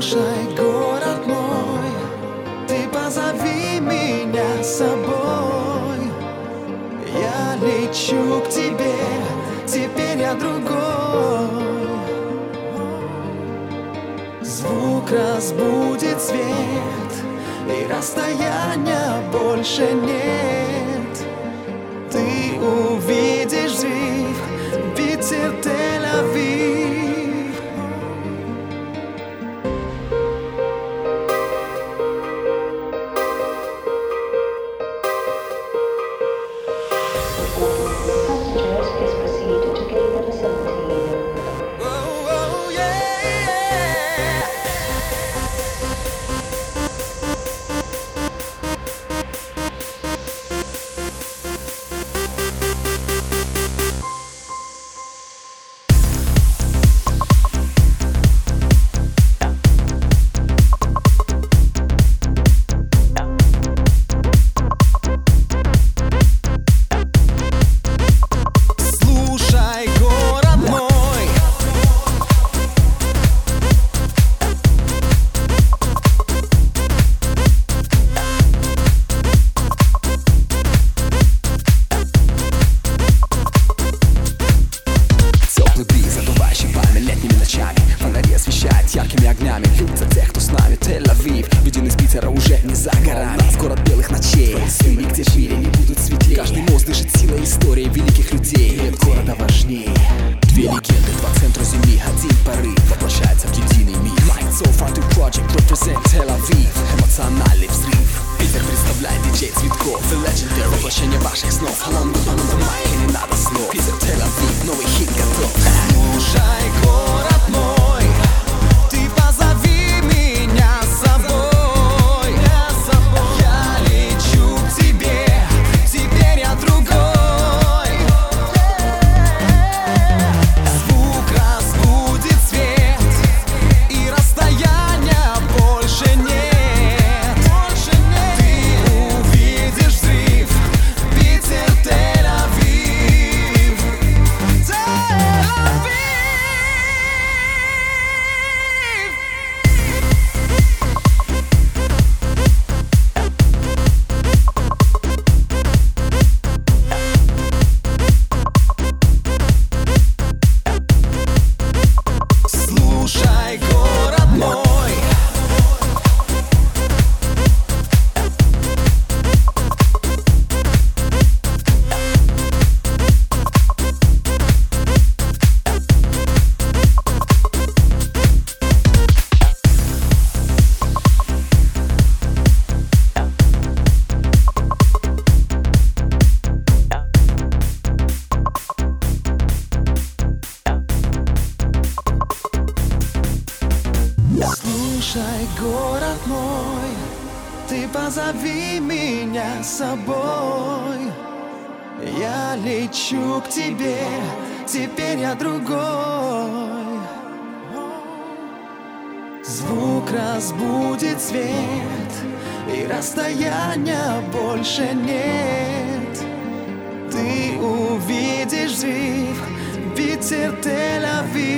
Слушай, город мой, ты позови меня с собой. Я лечу к тебе, теперь я другой. Звук разбудит свет, и расстояния больше нет. Ты увидишь нас город белых ночей. Сны, где мире не будут светлее Каждый мост дышит силой истории великих людей. Нет города важнее Две легенды, два центра земли. Один порыв воплощается в единый мир Lights off Frontier Project represent Тель-Авив Эмоциональный взрыв Слушай, город мой, ты позови меня с собой. Я лечу к тебе, теперь я другой. Звук разбудит свет, и расстояния больше нет. Ты увидишь взрыв, ветер Тель-Авив.